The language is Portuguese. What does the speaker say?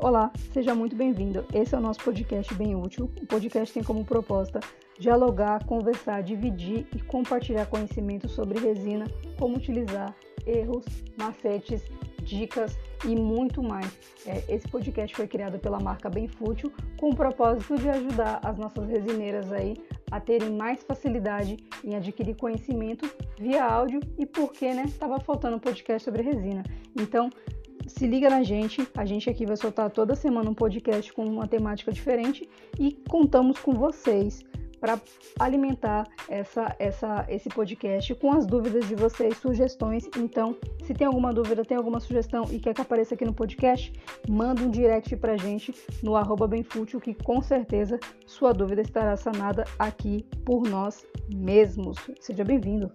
Olá, seja muito bem-vindo. Esse é o nosso podcast Bem Útil. O podcast tem como proposta dialogar, conversar, dividir e compartilhar conhecimento sobre resina, como utilizar, erros, macetes, dicas e muito mais. É, esse podcast foi criado pela marca Bem Fútil com o propósito de ajudar as nossas resineiras aí a terem mais facilidade em adquirir conhecimento via áudio e porque, né, estava faltando um podcast sobre resina. Então, se liga na gente, a gente aqui vai soltar toda semana um podcast com uma temática diferente e contamos com vocês para alimentar essa, essa, esse podcast com as dúvidas de vocês, sugestões. Então, se tem alguma dúvida, tem alguma sugestão e quer que apareça aqui no podcast, manda um direct para gente no arroba Benfútil, que com certeza sua dúvida estará sanada aqui por nós mesmos. Seja bem-vindo!